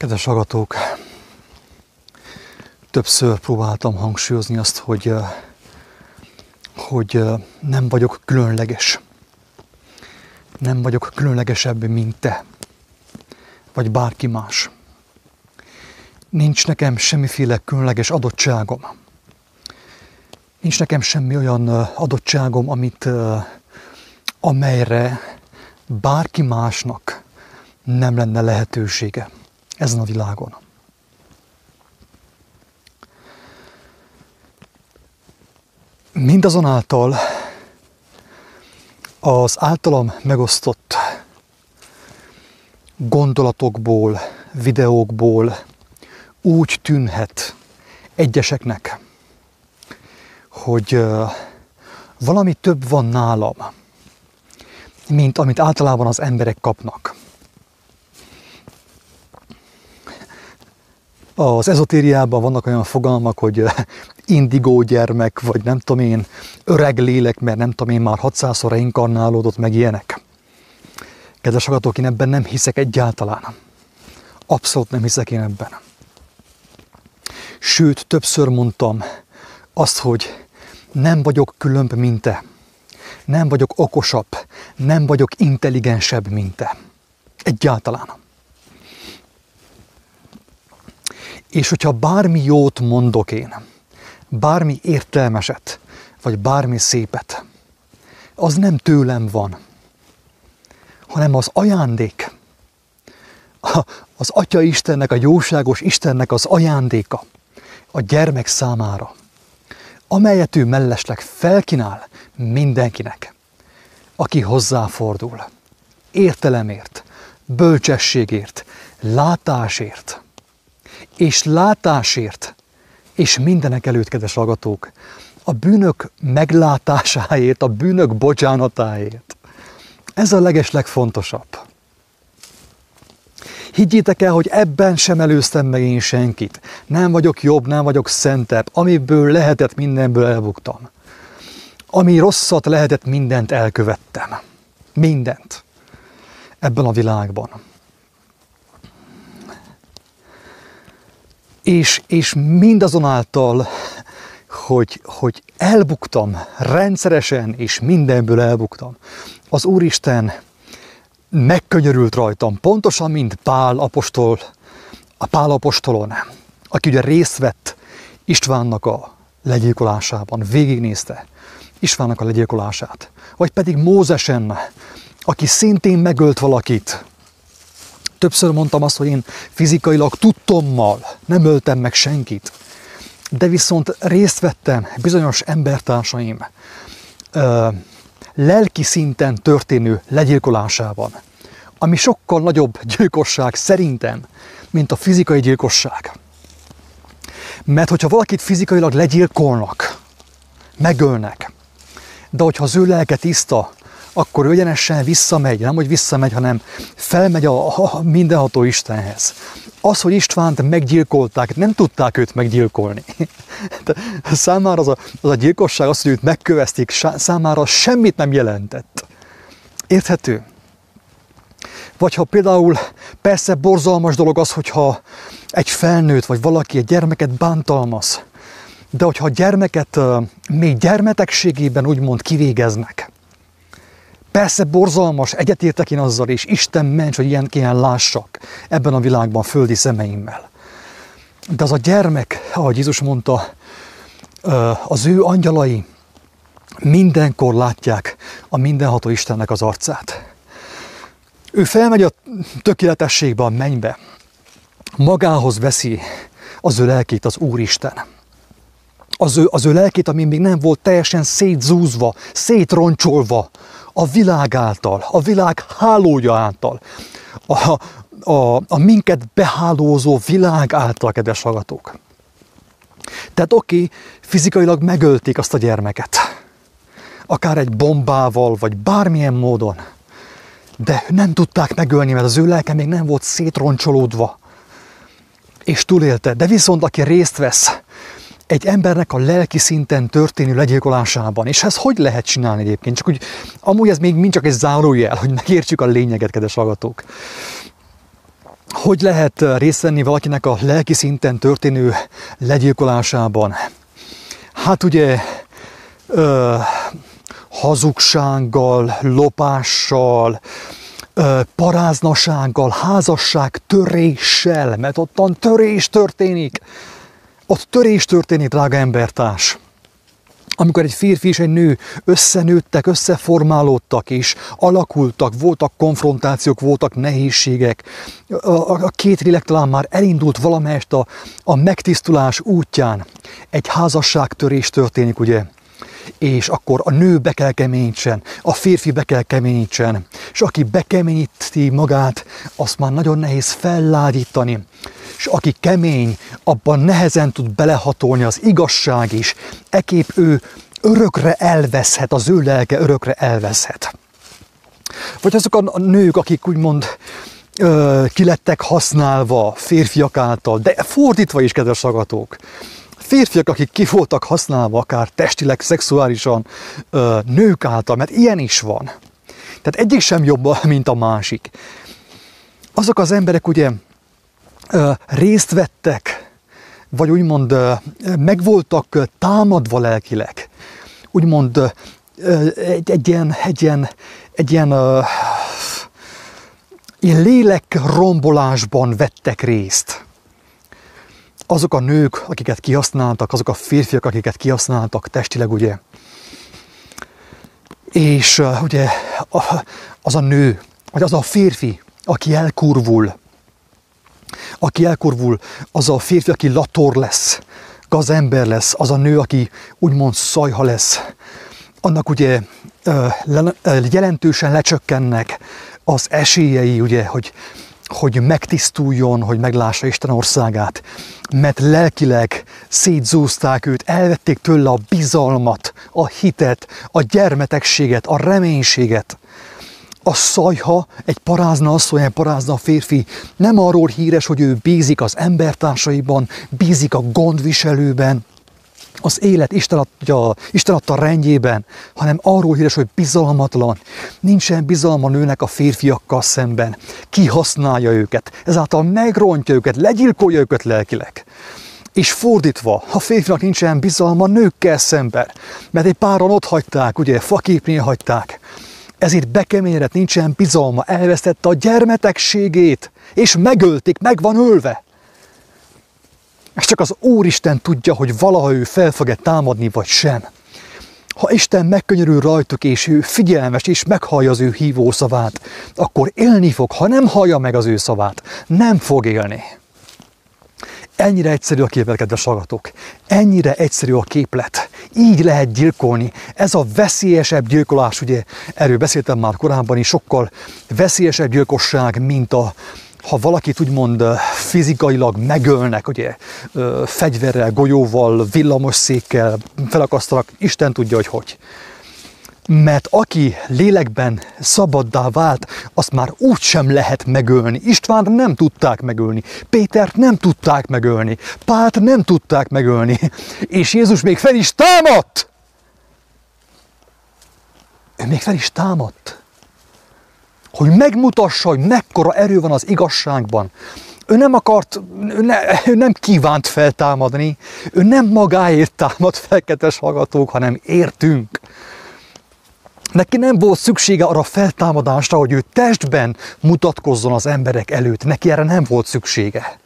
Kedves hallgatók, többször próbáltam hangsúlyozni azt, hogy, hogy nem vagyok különleges. Nem vagyok különlegesebb, mint te, vagy bárki más. Nincs nekem semmiféle különleges adottságom. Nincs nekem semmi olyan adottságom, amit, amelyre bárki másnak nem lenne lehetősége ezen a világon. Mindazonáltal az általam megosztott gondolatokból, videókból úgy tűnhet egyeseknek, hogy valami több van nálam, mint amit általában az emberek kapnak. Az ezotériában vannak olyan fogalmak, hogy indigó gyermek, vagy nem tudom én, öreg lélek, mert nem tudom én, már 600-szor reinkarnálódott, meg ilyenek. Kedves hallgatók, én ebben nem hiszek egyáltalán. Abszolút nem hiszek én ebben. Sőt, többször mondtam azt, hogy nem vagyok különb, mint te. Nem vagyok okosabb, nem vagyok intelligensebb, mint te. Egyáltalán. És hogyha bármi jót mondok én, bármi értelmeset, vagy bármi szépet, az nem tőlem van, hanem az ajándék, az Atya Istennek, a jóságos Istennek az ajándéka a gyermek számára, amelyet ő mellesleg felkínál mindenkinek, aki hozzáfordul. Értelemért, bölcsességért, látásért, és látásért, és mindenek előtt, kedves hallgatók, a bűnök meglátásáért, a bűnök bocsánatáért. Ez a leges legfontosabb. Higgyétek el, hogy ebben sem előztem meg én senkit. Nem vagyok jobb, nem vagyok szentebb. Amiből lehetett, mindenből elbuktam. Ami rosszat lehetett, mindent elkövettem. Mindent. Ebben a világban. És, és mindazonáltal, hogy, hogy elbuktam rendszeresen, és mindenből elbuktam, az Úristen megkönyörült rajtam, pontosan, mint Pál apostol, a Pál apostolon, aki ugye részt vett Istvánnak a legyilkolásában, végignézte Istvánnak a legyilkolását, vagy pedig Mózesen, aki szintén megölt valakit, Többször mondtam azt, hogy én fizikailag tudtommal nem öltem meg senkit, de viszont részt vettem bizonyos embertársaim ö, lelki szinten történő legyilkolásában, ami sokkal nagyobb gyilkosság szerintem, mint a fizikai gyilkosság. Mert hogyha valakit fizikailag legyilkolnak, megölnek, de hogyha az ő lelke tiszta, akkor ő egyenesen visszamegy, nem hogy visszamegy, hanem felmegy a, a mindenható Istenhez. Az, hogy Istvánt meggyilkolták, nem tudták őt meggyilkolni. De számára az a, az a gyilkosság, az, hogy őt megkövezték, számára semmit nem jelentett. Érthető? Vagy ha például persze borzalmas dolog az, hogyha egy felnőtt vagy valaki egy gyermeket bántalmaz, de hogyha a gyermeket még gyermetegségében úgymond kivégeznek, Persze borzalmas, egyetértek én azzal, és Isten ments, hogy ilyen kéne lássak ebben a világban földi szemeimmel. De az a gyermek, ahogy Jézus mondta, az ő angyalai mindenkor látják a mindenható Istennek az arcát. Ő felmegy a tökéletességbe, a mennybe, magához veszi az ő lelkét az Úristen. Az ő, az ő lelkét, ami még nem volt teljesen szétzúzva, szétroncsolva a világ által, a világ hálója által, a, a, a minket behálózó világ által, kedves hallgatók. Tehát oké, fizikailag megölték azt a gyermeket, akár egy bombával, vagy bármilyen módon, de nem tudták megölni, mert az ő lelke még nem volt szétroncsolódva, és túlélte. De viszont aki részt vesz egy embernek a lelki szinten történő legyilkolásában. És ezt hogy lehet csinálni egyébként? Csak úgy, amúgy ez még mind csak egy zárójel, hogy megértsük a lényeget, kedves hallgatók. hogy lehet részt venni valakinek a lelki szinten történő legyilkolásában? Hát ugye ö, hazugsággal, lopással, paráznasággal, házasság töréssel, mert ottan törés történik. Ott törés történik, drága embertárs amikor egy férfi és egy nő összenőttek, összeformálódtak és alakultak, voltak konfrontációk, voltak nehézségek, a, a két lélek talán már elindult valamelyest a, a megtisztulás útján. Egy házasságtörés történik, ugye? És akkor a nő be kell keményítsen, a férfi be kell keményítsen, és aki bekeményíti magát, azt már nagyon nehéz felládítani. És aki kemény, abban nehezen tud belehatolni az igazság is, ekép ő örökre elveszhet, az ő lelke örökre elveszhet. Vagy azok a nők, akik úgymond ö, kilettek használva férfiak által, de fordítva is, kedves agatók férfiak, akik ki voltak használva akár testileg, szexuálisan nők által, mert ilyen is van. Tehát egyik sem jobb, mint a másik. Azok az emberek ugye részt vettek, vagy úgymond meg voltak támadva lelkileg. Úgymond egy, egy ilyen, egy ilyen, egy ilyen, ilyen lélek vettek részt azok a nők, akiket kihasználtak, azok a férfiak, akiket kihasználtak testileg, ugye. És ugye az a nő, vagy az a férfi, aki elkurvul, aki elkurvul, az a férfi, aki lator lesz, gazember lesz, az a nő, aki úgymond szajha lesz, annak ugye jelentősen lecsökkennek az esélyei, ugye, hogy hogy megtisztuljon, hogy meglássa Isten országát, mert lelkileg szétzúzták őt, elvették tőle a bizalmat, a hitet, a gyermetegséget, a reménységet. A szajha, egy parázna asszony, egy parázna férfi. Nem arról híres, hogy ő bízik az embertársaiban, bízik a gondviselőben, az élet Isten adta, Isten adta rendjében, hanem arról híres, hogy bizalmatlan. Nincsen bizalma nőnek a férfiakkal szemben. Kihasználja őket, ezáltal megrontja őket, legyilkolja őket lelkileg. És fordítva, ha férfinak nincsen bizalma nőkkel szemben, mert egy páran ott hagyták, ugye, faképnél hagyták, ezért bekeményedett, nincsen bizalma, elvesztette a gyermetegségét, és megölték, meg van ölve. És csak az Úristen tudja, hogy valaha ő fel fog-e támadni, vagy sem. Ha Isten megkönyörül rajtuk, és ő figyelmes, és meghallja az ő hívó szavát, akkor élni fog. Ha nem hallja meg az ő szavát, nem fog élni. Ennyire egyszerű a képlet, kedves hallgatók. Ennyire egyszerű a képlet. Így lehet gyilkolni. Ez a veszélyesebb gyilkolás, ugye erről beszéltem már korábban is, sokkal veszélyesebb gyilkosság, mint a, ha valakit úgymond fizikailag megölnek, ugye fegyverrel, golyóval, villamosszékkel felakasztanak, Isten tudja, hogy hogy. Mert aki lélekben szabaddá vált, azt már úgy sem lehet megölni. István nem tudták megölni, Pétert nem tudták megölni, Pált nem tudták megölni, és Jézus még fel is támadt! Ő még fel is támadt hogy megmutassa, hogy mekkora erő van az igazságban. Ő nem akart, ő, ne, ő nem kívánt feltámadni, ő nem magáért támad fel, kedves hallgatók, hanem értünk. Neki nem volt szüksége arra a feltámadásra, hogy ő testben mutatkozzon az emberek előtt. Neki erre nem volt szüksége.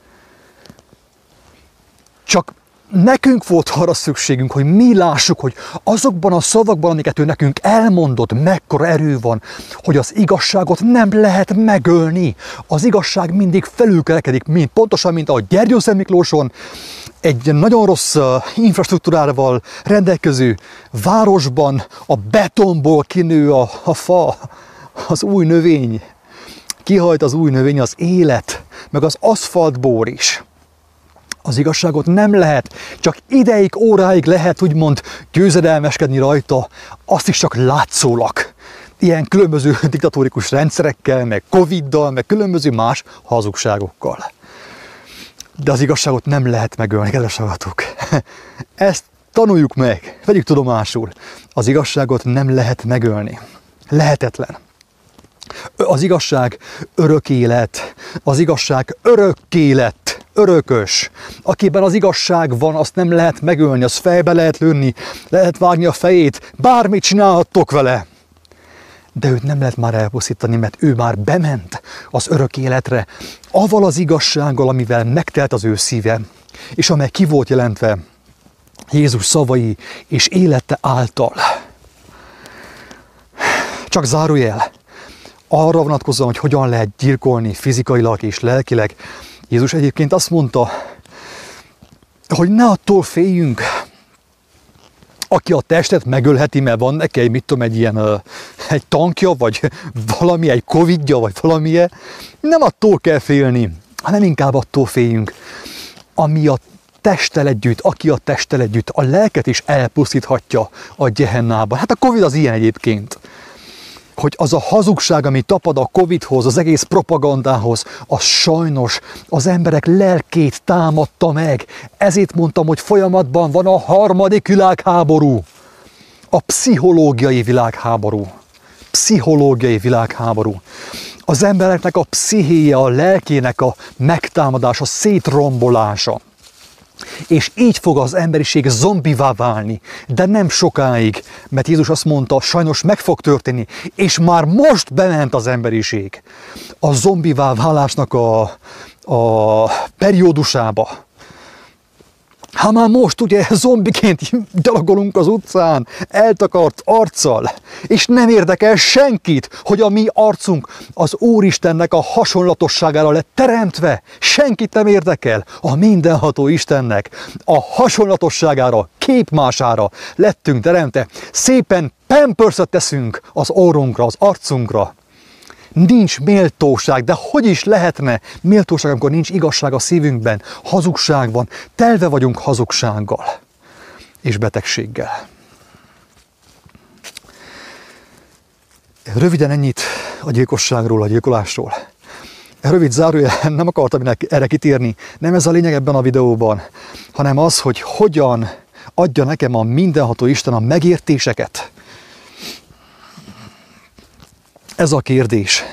Csak nekünk volt arra szükségünk, hogy mi lássuk, hogy azokban a szavakban, amiket ő nekünk elmondott, mekkora erő van, hogy az igazságot nem lehet megölni. Az igazság mindig felülkelekedik, mint, pontosan, mint a Gyergyószent Miklóson, egy nagyon rossz infrastruktúrával rendelkező városban a betonból kinő a, a fa, az új növény. Kihajt az új növény, az élet, meg az aszfaltbór is. Az igazságot nem lehet, csak ideig, óráig lehet úgymond győzedelmeskedni rajta, azt is csak látszólag. Ilyen különböző diktatórikus rendszerekkel, meg Covid-dal, meg különböző más hazugságokkal. De az igazságot nem lehet megölni, kedves hallgatók. Ezt tanuljuk meg, vegyük tudomásul. Az igazságot nem lehet megölni. Lehetetlen. Az igazság örök élet, az igazság örök élet, örökös. Akiben az igazság van, azt nem lehet megölni, azt fejbe lehet lőni, lehet vágni a fejét, bármit csinálhattok vele. De őt nem lehet már elpusztítani, mert ő már bement az örök életre, avval az igazsággal, amivel megtelt az ő szíve, és amely ki volt jelentve Jézus szavai és élete által. Csak zárójel, arra vonatkozóan, hogy hogyan lehet gyilkolni fizikailag és lelkileg. Jézus egyébként azt mondta, hogy ne attól féljünk, aki a testet megölheti, mert van neki egy, mit tudom, egy ilyen egy tankja, vagy valami, egy covidja, vagy valamilyen, nem attól kell félni, hanem inkább attól féljünk, ami a testtel együtt, aki a testtel együtt, a lelket is elpusztíthatja a gyehennában. Hát a Covid az ilyen egyébként hogy az a hazugság, ami tapad a Covidhoz, az egész propagandához, az sajnos az emberek lelkét támadta meg. Ezért mondtam, hogy folyamatban van a harmadik világháború. A pszichológiai világháború. Pszichológiai világháború. Az embereknek a pszichéje, a lelkének a megtámadása, szétrombolása. És így fog az emberiség zombivá válni, de nem sokáig, mert Jézus azt mondta, sajnos meg fog történni, és már most bement az emberiség a zombivá válásnak a, a periódusába. Hát már most ugye zombiként gyalogolunk az utcán, eltakart arccal, és nem érdekel senkit, hogy a mi arcunk az Úristennek a hasonlatosságára lett teremtve. Senkit nem érdekel. A mindenható Istennek a hasonlatosságára, képmására lettünk teremtve. Szépen pamperset teszünk az orrunkra, az arcunkra nincs méltóság, de hogy is lehetne méltóság, amikor nincs igazság a szívünkben, hazugság van, telve vagyunk hazugsággal és betegséggel. Röviden ennyit a gyilkosságról, a gyilkolásról. Rövid zárójel, nem akartam erre kitérni, nem ez a lényeg ebben a videóban, hanem az, hogy hogyan adja nekem a mindenható Isten a megértéseket, ez a kérdés.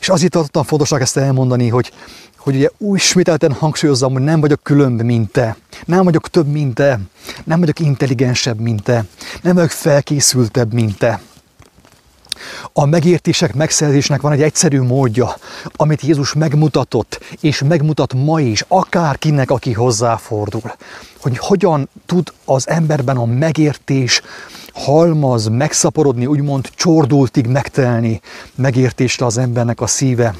És azért tartottam fontosnak ezt elmondani, hogy, hogy ugye új ismételten hangsúlyozzam, hogy nem vagyok különb, mint te. Nem vagyok több, mint te. Nem vagyok intelligensebb, mint te. Nem vagyok felkészültebb, mint te. A megértések megszerzésnek van egy egyszerű módja, amit Jézus megmutatott, és megmutat ma is, akárkinek, aki hozzáfordul. Hogy hogyan tud az emberben a megértés halmaz, megszaporodni, úgymond csordultig megtelni megértésre az embernek a szíve.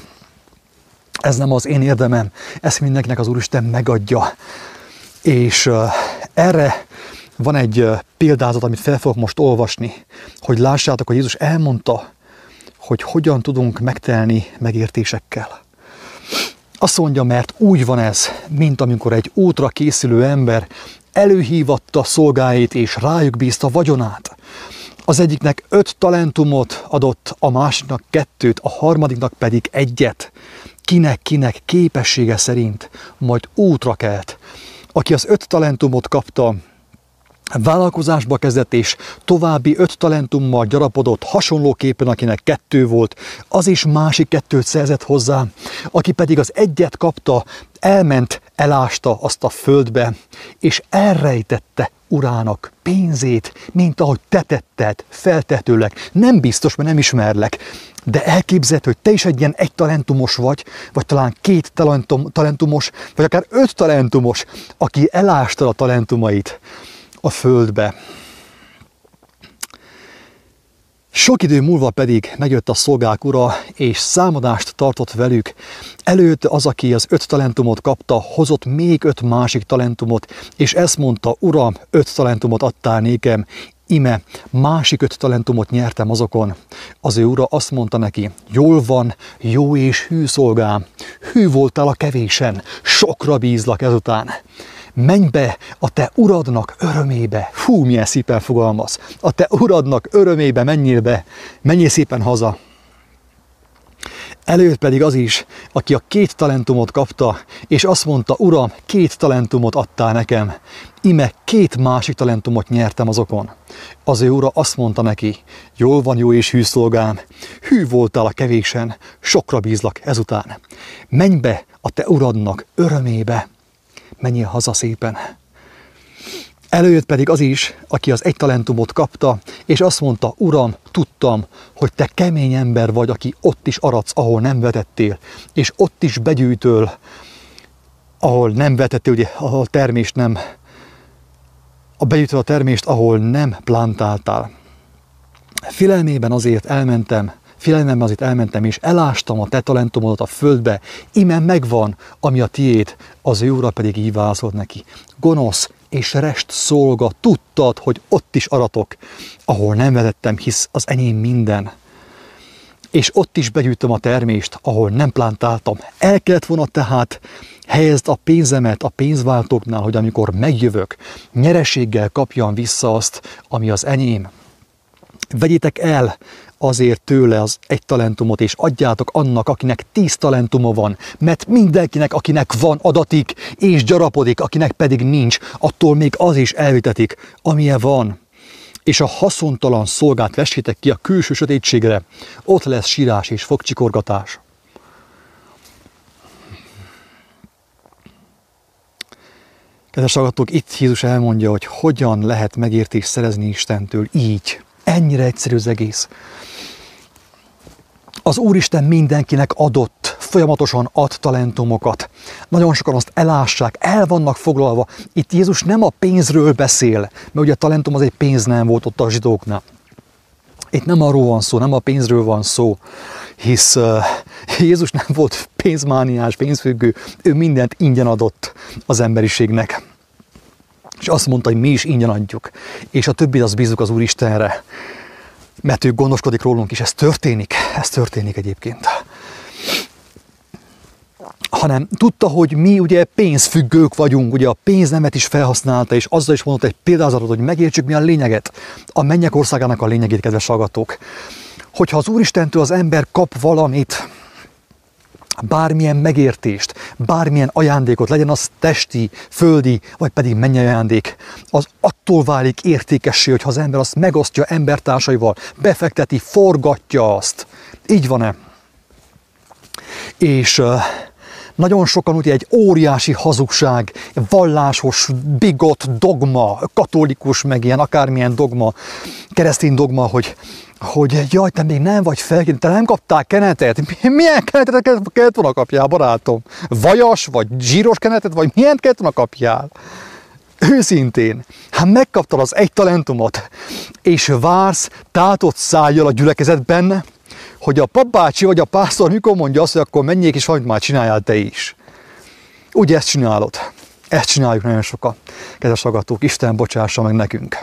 Ez nem az én érdemem, ezt mindenkinek az Úristen megadja. És erre van egy példázat, amit fel fogok most olvasni, hogy lássátok, hogy Jézus elmondta, hogy hogyan tudunk megtelni megértésekkel. Azt mondja, mert úgy van ez, mint amikor egy útra készülő ember előhívatta szolgáit és rájuk bízta vagyonát. Az egyiknek öt talentumot adott, a másiknak kettőt, a harmadiknak pedig egyet. Kinek-kinek képessége szerint majd útra kelt. Aki az öt talentumot kapta, vállalkozásba kezdett, és további öt talentummal gyarapodott, hasonlóképpen, akinek kettő volt, az is másik kettőt szerzett hozzá, aki pedig az egyet kapta, elment, elásta azt a földbe, és elrejtette urának pénzét, mint ahogy te tetted, feltetőleg. Nem biztos, mert nem ismerlek, de elképzelhető, hogy te is egy ilyen egy talentumos vagy, vagy talán két talentum, talentumos, vagy akár öt talentumos, aki elásta a talentumait a földbe. Sok idő múlva pedig megjött a szolgák ura, és számadást tartott velük. Előtt az, aki az öt talentumot kapta, hozott még öt másik talentumot, és ezt mondta, uram, öt talentumot adtál nékem, ime, másik öt talentumot nyertem azokon. Az ő ura azt mondta neki, jól van, jó és hű szolgám, hű voltál a kevésen, sokra bízlak ezután menj be a te uradnak örömébe. Hú, milyen szépen fogalmaz. A te uradnak örömébe menjél be, menjél szépen haza. Előtt pedig az is, aki a két talentumot kapta, és azt mondta, Uram, két talentumot adtál nekem, ime két másik talentumot nyertem azokon. Az ő ura azt mondta neki, jól van jó és hű szolgám, hű voltál a kevésen, sokra bízlak ezután. Menj be a te uradnak örömébe, menjél haza szépen. Előjött pedig az is, aki az egy talentumot kapta, és azt mondta, Uram, tudtam, hogy te kemény ember vagy, aki ott is aradsz, ahol nem vetettél, és ott is begyűjtöl, ahol nem vetettél, ugye, ahol termést nem, a begyűjtő a termést, ahol nem plantáltál. Filelmében azért elmentem, Félelmemben azért elmentem, és elástam a te talentumodat a földbe, ime megvan, ami a tiét, az ő pedig így válaszolt neki. Gonosz és rest szolga, tudtad, hogy ott is aratok, ahol nem vezettem, hisz az enyém minden. És ott is begyűjtöm a termést, ahol nem plántáltam. El kellett volna tehát helyezd a pénzemet a pénzváltóknál, hogy amikor megjövök, nyereséggel kapjam vissza azt, ami az enyém. Vegyétek el azért tőle az egy talentumot, és adjátok annak, akinek tíz talentuma van, mert mindenkinek, akinek van adatik, és gyarapodik, akinek pedig nincs, attól még az is elvitetik, amilyen van. És a haszontalan szolgát vessétek ki a külső sötétségre, ott lesz sírás és fogcsikorgatás. Kedves hallgatók, itt Jézus elmondja, hogy hogyan lehet megértést szerezni Istentől így. Ennyire egyszerű az egész. Az Úristen mindenkinek adott, folyamatosan ad talentumokat. Nagyon sokan azt elássák, el vannak foglalva. Itt Jézus nem a pénzről beszél, mert ugye a talentum az egy pénz nem volt ott a zsidóknál. Itt nem arról van szó, nem a pénzről van szó, hisz uh, Jézus nem volt pénzmániás, pénzfüggő, ő mindent ingyen adott az emberiségnek. És azt mondta, hogy mi is ingyen adjuk, és a többit az bízunk az Úristenre mert ő gondoskodik rólunk is. Ez történik, ez történik egyébként. Hanem tudta, hogy mi ugye pénzfüggők vagyunk, ugye a pénznemet is felhasználta, és azzal is mondott egy példázatot, hogy megértsük mi a lényeget, a mennyek országának a lényegét, kedves hallgatók. Hogyha az Úristentől az ember kap valamit, bármilyen megértést, bármilyen ajándékot, legyen az testi, földi, vagy pedig mennyei ajándék, az attól válik értékessé, hogyha az ember azt megosztja embertársaival, befekteti, forgatja azt. Így van-e? És uh, nagyon sokan ugye egy óriási hazugság, vallásos, bigott dogma, katolikus, meg ilyen akármilyen dogma, keresztény dogma, hogy hogy jaj, te még nem vagy fel, te nem kaptál kenetet. Milyen kenetet kellett volna kapjál, barátom? Vajas, vagy zsíros kenetet, vagy milyen kellett volna kapjál? Őszintén, hát megkaptad az egy talentumot, és vársz tátott szájjal a gyülekezetben, hogy a papbácsi vagy a pásztor mikor mondja azt, hogy akkor menjék és hagyd már csináljál te is. Úgy ezt csinálod. Ezt csináljuk nagyon sokan. Kedves hallgatók, Isten bocsássa meg nekünk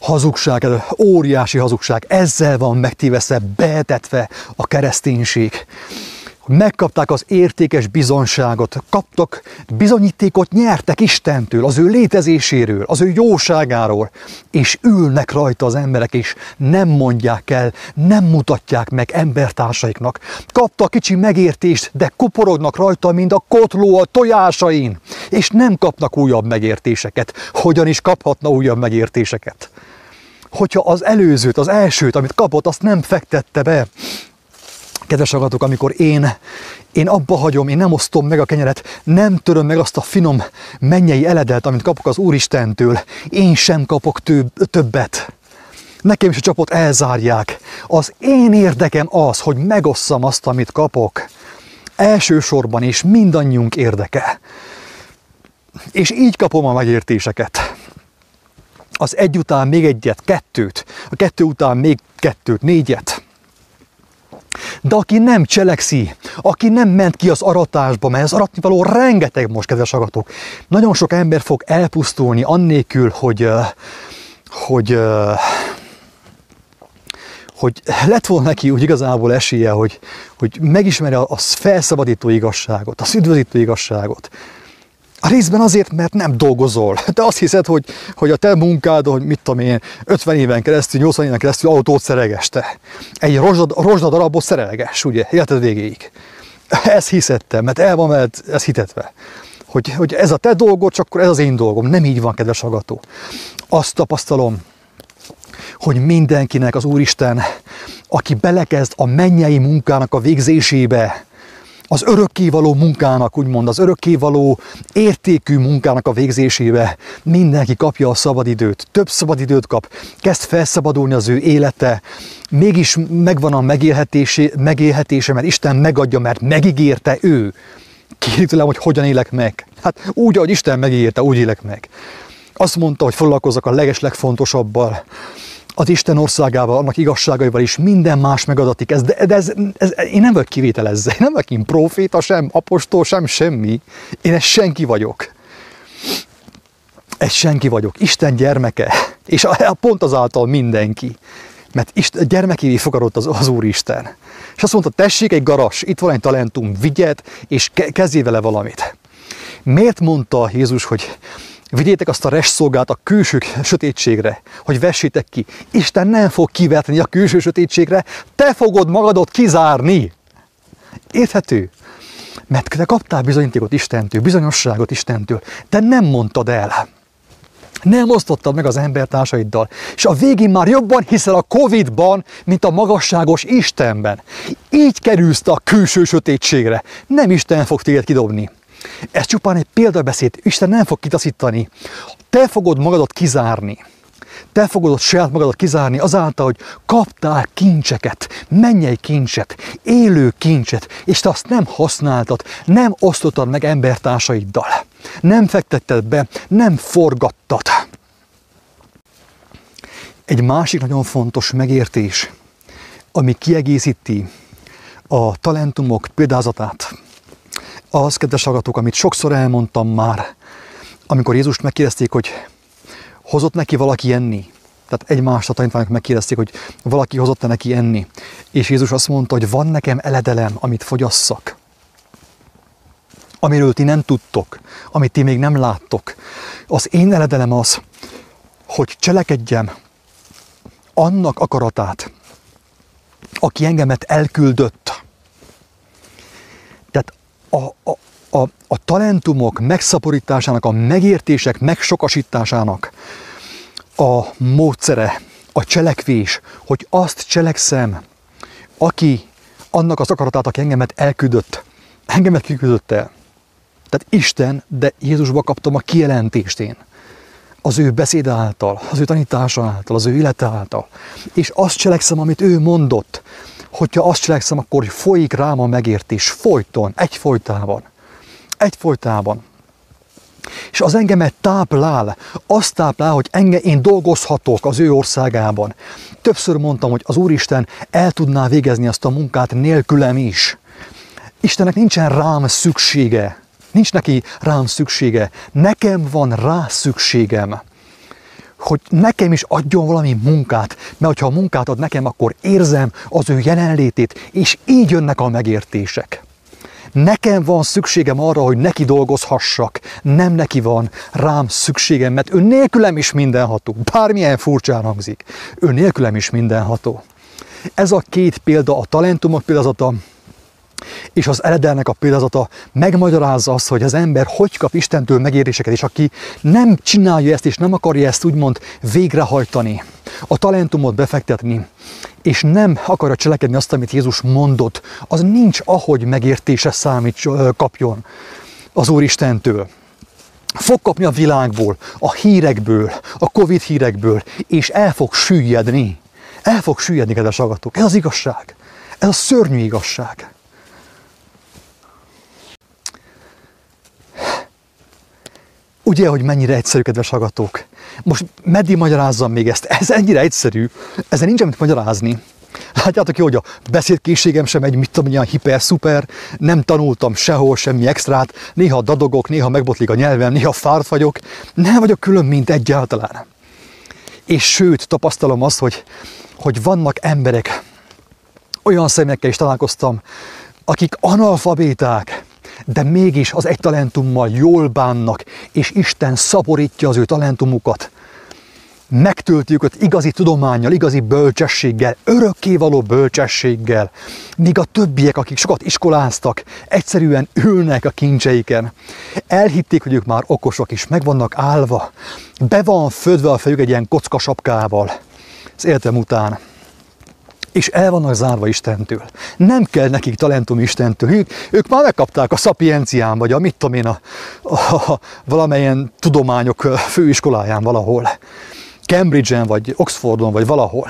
hazugság, ez óriási hazugság, ezzel van megtévesztve, betetve a kereszténység. Megkapták az értékes bizonságot, kaptak bizonyítékot, nyertek Istentől, az ő létezéséről, az ő jóságáról, és ülnek rajta az emberek, és nem mondják el, nem mutatják meg embertársaiknak. Kaptak kicsi megértést, de kuporognak rajta, mint a kotló a tojásain, és nem kapnak újabb megértéseket. Hogyan is kaphatna újabb megértéseket? hogyha az előzőt, az elsőt, amit kapott, azt nem fektette be. Kedves agatok, amikor én, én abba hagyom, én nem osztom meg a kenyeret, nem töröm meg azt a finom mennyei eledelt, amit kapok az Úristentől, én sem kapok több, többet. Nekem is a csapot elzárják. Az én érdekem az, hogy megosszam azt, amit kapok. Elsősorban és mindannyiunk érdeke. És így kapom a megértéseket az egy után még egyet, kettőt, a kettő után még kettőt, négyet. De aki nem cselekszi, aki nem ment ki az aratásba, mert az aratni való rengeteg most, kedves agatok. Nagyon sok ember fog elpusztulni annélkül, hogy, hogy, hogy lett volna neki úgy igazából esélye, hogy, hogy megismerje a felszabadító igazságot, az üdvözítő igazságot A részben azért, mert nem dolgozol. Te azt hiszed, hogy, hogy a te munkád, hogy mit tudom én, 50 éven keresztül, 80 éven keresztül autót szereges te. Egy rozsda darabot szerelges, ugye, életed végéig. Ez hiszettem, mert el van mert ez hitetve. Hogy, hogy ez a te dolgod, csak akkor ez az én dolgom. Nem így van, kedves agató. Azt tapasztalom, hogy mindenkinek az Úristen, aki belekezd a mennyei munkának a végzésébe, az örökkévaló munkának, úgymond az örökkévaló értékű munkának a végzésébe mindenki kapja a szabadidőt, több szabadidőt kap, kezd felszabadulni az ő élete, mégis megvan a megélhetése, megélhetése mert Isten megadja, mert megígérte ő. Tőlem, hogy hogyan élek meg. Hát úgy, ahogy Isten megígérte, úgy élek meg. Azt mondta, hogy foglalkozzak a legeslegfontosabbal, az Isten országával, annak igazságaival is minden más megadatik. Ez, de, ez, ez, én nem vagyok kivételezve, én nem vagyok én proféta, sem apostol, sem semmi. Én egy senki vagyok. Egy senki vagyok, Isten gyermeke, és a, a pont azáltal mindenki. Mert Isten, gyermekévé fogadott az, az Úristen. És azt mondta, tessék egy garas, itt van egy talentum, vigyed, és ke, kezdjél vele valamit. Miért mondta Jézus, hogy Vigyétek azt a restszolgát a külső sötétségre, hogy vessétek ki. Isten nem fog kivetni a külső sötétségre, te fogod magadot kizárni. Érthető? Mert te kaptál bizonyítékot Istentől, bizonyosságot Istentől, te nem mondtad el. Nem osztottad meg az embertársaiddal. És a végén már jobban hiszel a Covid-ban, mint a magasságos Istenben. Így kerülsz a külső sötétségre. Nem Isten fog téged kidobni. Ez csupán egy példabeszéd. Isten nem fog kitaszítani. Te fogod magadat kizárni. Te fogod saját magadat kizárni azáltal, hogy kaptál kincseket, mennyei kincset, élő kincset, és te azt nem használtad, nem osztottad meg embertársaiddal. Nem fektetted be, nem forgattad. Egy másik nagyon fontos megértés, ami kiegészíti a talentumok példázatát, az, kedves hallgatók, amit sokszor elmondtam már, amikor Jézust megkérdezték, hogy hozott neki valaki enni, tehát egymást a tanítványok megkérdezték, hogy valaki hozott-e neki enni. És Jézus azt mondta, hogy van nekem eledelem, amit fogyasszak. Amiről ti nem tudtok, amit ti még nem láttok. Az én eledelem az, hogy cselekedjem annak akaratát, aki engemet elküldött a, a, a, a talentumok megszaporításának, a megértések megsokasításának a módszere, a cselekvés, hogy azt cselekszem, aki annak az akaratát, aki engemet elküldött, engemet kiküldött el. Tehát Isten, de Jézusba kaptam a kijelentést én. Az ő beszéd által, az ő tanítása által, az ő élete által. És azt cselekszem, amit ő mondott hogyha azt cselekszem, akkor folyik rám a megértés folyton, egyfolytában. Egyfolytában. És az engemet táplál, azt táplál, hogy engem én dolgozhatok az ő országában. Többször mondtam, hogy az Úristen el tudná végezni azt a munkát nélkülem is. Istennek nincsen rám szüksége, nincs neki rám szüksége, nekem van rá szükségem hogy nekem is adjon valami munkát, mert ha a munkát ad nekem, akkor érzem az ő jelenlétét, és így jönnek a megértések. Nekem van szükségem arra, hogy neki dolgozhassak, nem neki van rám szükségem, mert ő nélkülem is mindenható. Bármilyen furcsán hangzik, ő nélkülem is mindenható. Ez a két példa, a talentumok példázata, és az eledelnek a példázata megmagyarázza azt, hogy az ember hogy kap Istentől megéréseket, és aki nem csinálja ezt, és nem akarja ezt úgymond végrehajtani, a talentumot befektetni, és nem akarja cselekedni azt, amit Jézus mondott, az nincs ahogy megértése számít kapjon az Úr Istentől. Fog kapni a világból, a hírekből, a Covid hírekből, és el fog süllyedni. El fog süllyedni, kedves agatok. Ez az igazság. Ez a szörnyű igazság. Ugye, hogy mennyire egyszerű, kedves hallgatók? Most meddig magyarázzam még ezt? Ez ennyire egyszerű, ezen nincs mit magyarázni. Látjátok jó, hogy a beszédkészségem sem egy, mit tudom, ilyen hiper-szuper, nem tanultam sehol semmi extrát, néha dadogok, néha megbotlik a nyelvem, néha fáradt vagyok, nem vagyok külön, mint egyáltalán. És sőt, tapasztalom azt, hogy, hogy vannak emberek, olyan szemekkel is találkoztam, akik analfabéták, de mégis az egy talentummal jól bánnak, és Isten szaporítja az ő talentumukat. Megtölti őket igazi tudományjal, igazi bölcsességgel, örökkévaló bölcsességgel, míg a többiek, akik sokat iskoláztak, egyszerűen ülnek a kincseiken. Elhitték, hogy ők már okosok is, meg vannak állva, be van födve a fejük egy ilyen kockasapkával az életem után és el vannak zárva Istentől. Nem kell nekik talentum Istentől. Ők, ők már megkapták a szapiencián, vagy a mit tudom én, a, a, a valamilyen tudományok főiskoláján valahol. Cambridge-en, vagy Oxfordon, vagy valahol.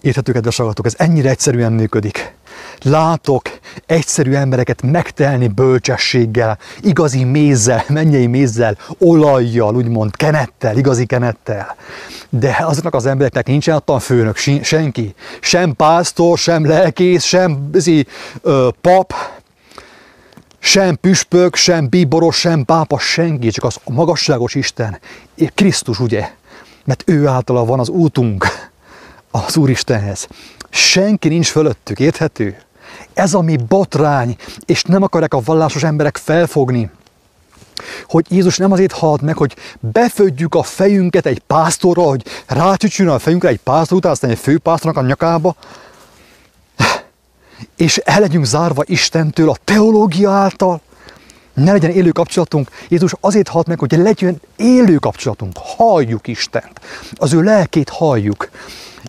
Érthető, kedves hallgatók, ez ennyire egyszerűen működik. Látok egyszerű embereket megtelni bölcsességgel, igazi mézzel, mennyei mézzel, olajjal, úgymond kenettel, igazi kenettel. De azoknak az embereknek nincsen ottan főnök, senki. Sem pásztor, sem lelkész, sem zi, ö, pap, sem püspök, sem bíboros, sem pápa, senki, csak az magasságos Isten, Krisztus, ugye? Mert ő általa van az útunk az Úristenhez. Senki nincs fölöttük, érthető? Ez a mi botrány, és nem akarják a vallásos emberek felfogni, hogy Jézus nem azért halt meg, hogy befödjük a fejünket egy pásztorra, hogy rácsücsön a fejünkre egy pásztor után, aztán egy főpásztornak a nyakába, és el legyünk zárva Istentől a teológia által, ne legyen élő kapcsolatunk. Jézus azért halt meg, hogy legyen élő kapcsolatunk. Halljuk Istent. Az ő lelkét halljuk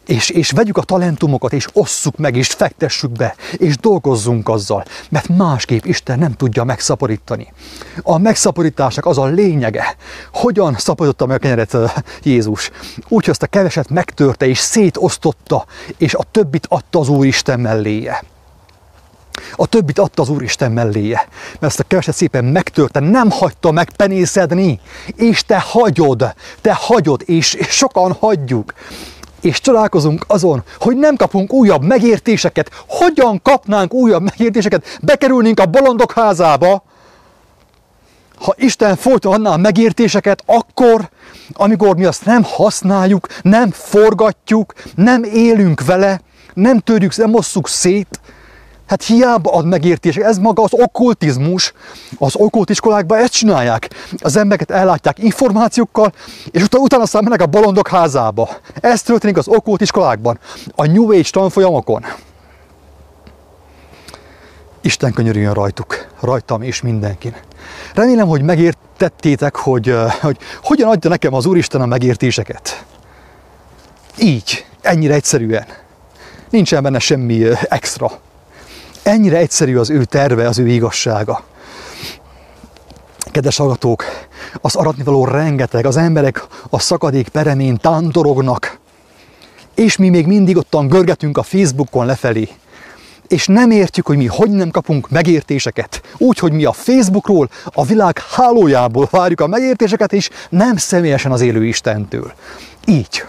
és, és vegyük a talentumokat, és osszuk meg, és fektessük be, és dolgozzunk azzal, mert másképp Isten nem tudja megszaporítani. A megszaporításnak az a lényege, hogyan szaporította meg a kenyeret Jézus. Úgy, hogy azt a keveset megtörte, és szétosztotta, és a többit adta az Úristen melléje. A többit adta az Úristen melléje, mert ezt a keveset szépen megtörte, nem hagyta meg penészedni, és te hagyod, te hagyod, és, és sokan hagyjuk és csodálkozunk azon, hogy nem kapunk újabb megértéseket. Hogyan kapnánk újabb megértéseket? Bekerülnénk a bolondok házába, ha Isten folyton adná a megértéseket, akkor, amikor mi azt nem használjuk, nem forgatjuk, nem élünk vele, nem törjük, nem osszuk szét, Hát hiába ad megértés, ez maga az okkultizmus. Az okkultiskolákban ezt csinálják. Az embereket ellátják információkkal, és utána, utána aztán mennek a bolondok házába. Ez történik az okkultiskolákban, a New Age tanfolyamokon. Isten könyörüljön rajtuk, rajtam és mindenkin. Remélem, hogy megértettétek, hogy, hogy hogyan adja nekem az Úristen a megértéseket. Így, ennyire egyszerűen. Nincsen benne semmi extra. Ennyire egyszerű az ő terve, az ő igazsága. Kedves hallgatók, az aratnivaló rengeteg, az emberek a szakadék peremén tántorognak, és mi még mindig ottan görgetünk a Facebookon lefelé, és nem értjük, hogy mi hogy nem kapunk megértéseket. Úgy, hogy mi a Facebookról, a világ hálójából várjuk a megértéseket, és nem személyesen az élő Istentől. Így.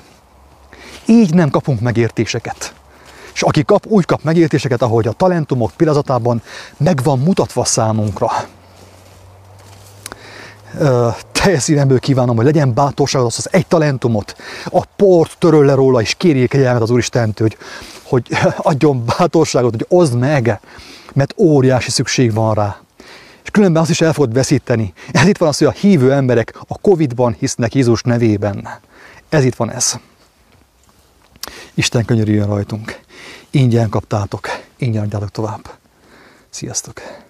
Így nem kapunk megértéseket. És aki kap, úgy kap megértéseket, ahogy a talentumok pillanatában meg van mutatva számunkra. Ö, teljes szívemből kívánom, hogy legyen bátorságod azt az egy talentumot, a port töröl le róla, és kérjék egyelmet az Úristentől, hogy, hogy adjon bátorságot, hogy oszd meg, mert óriási szükség van rá. És különben azt is el fogod veszíteni. Ez itt van az, hogy a hívő emberek a Covid-ban hisznek Jézus nevében. Ez itt van ez. Isten könyörüljön rajtunk. Ingyen kaptátok, ingyen adjátok tovább. Sziasztok!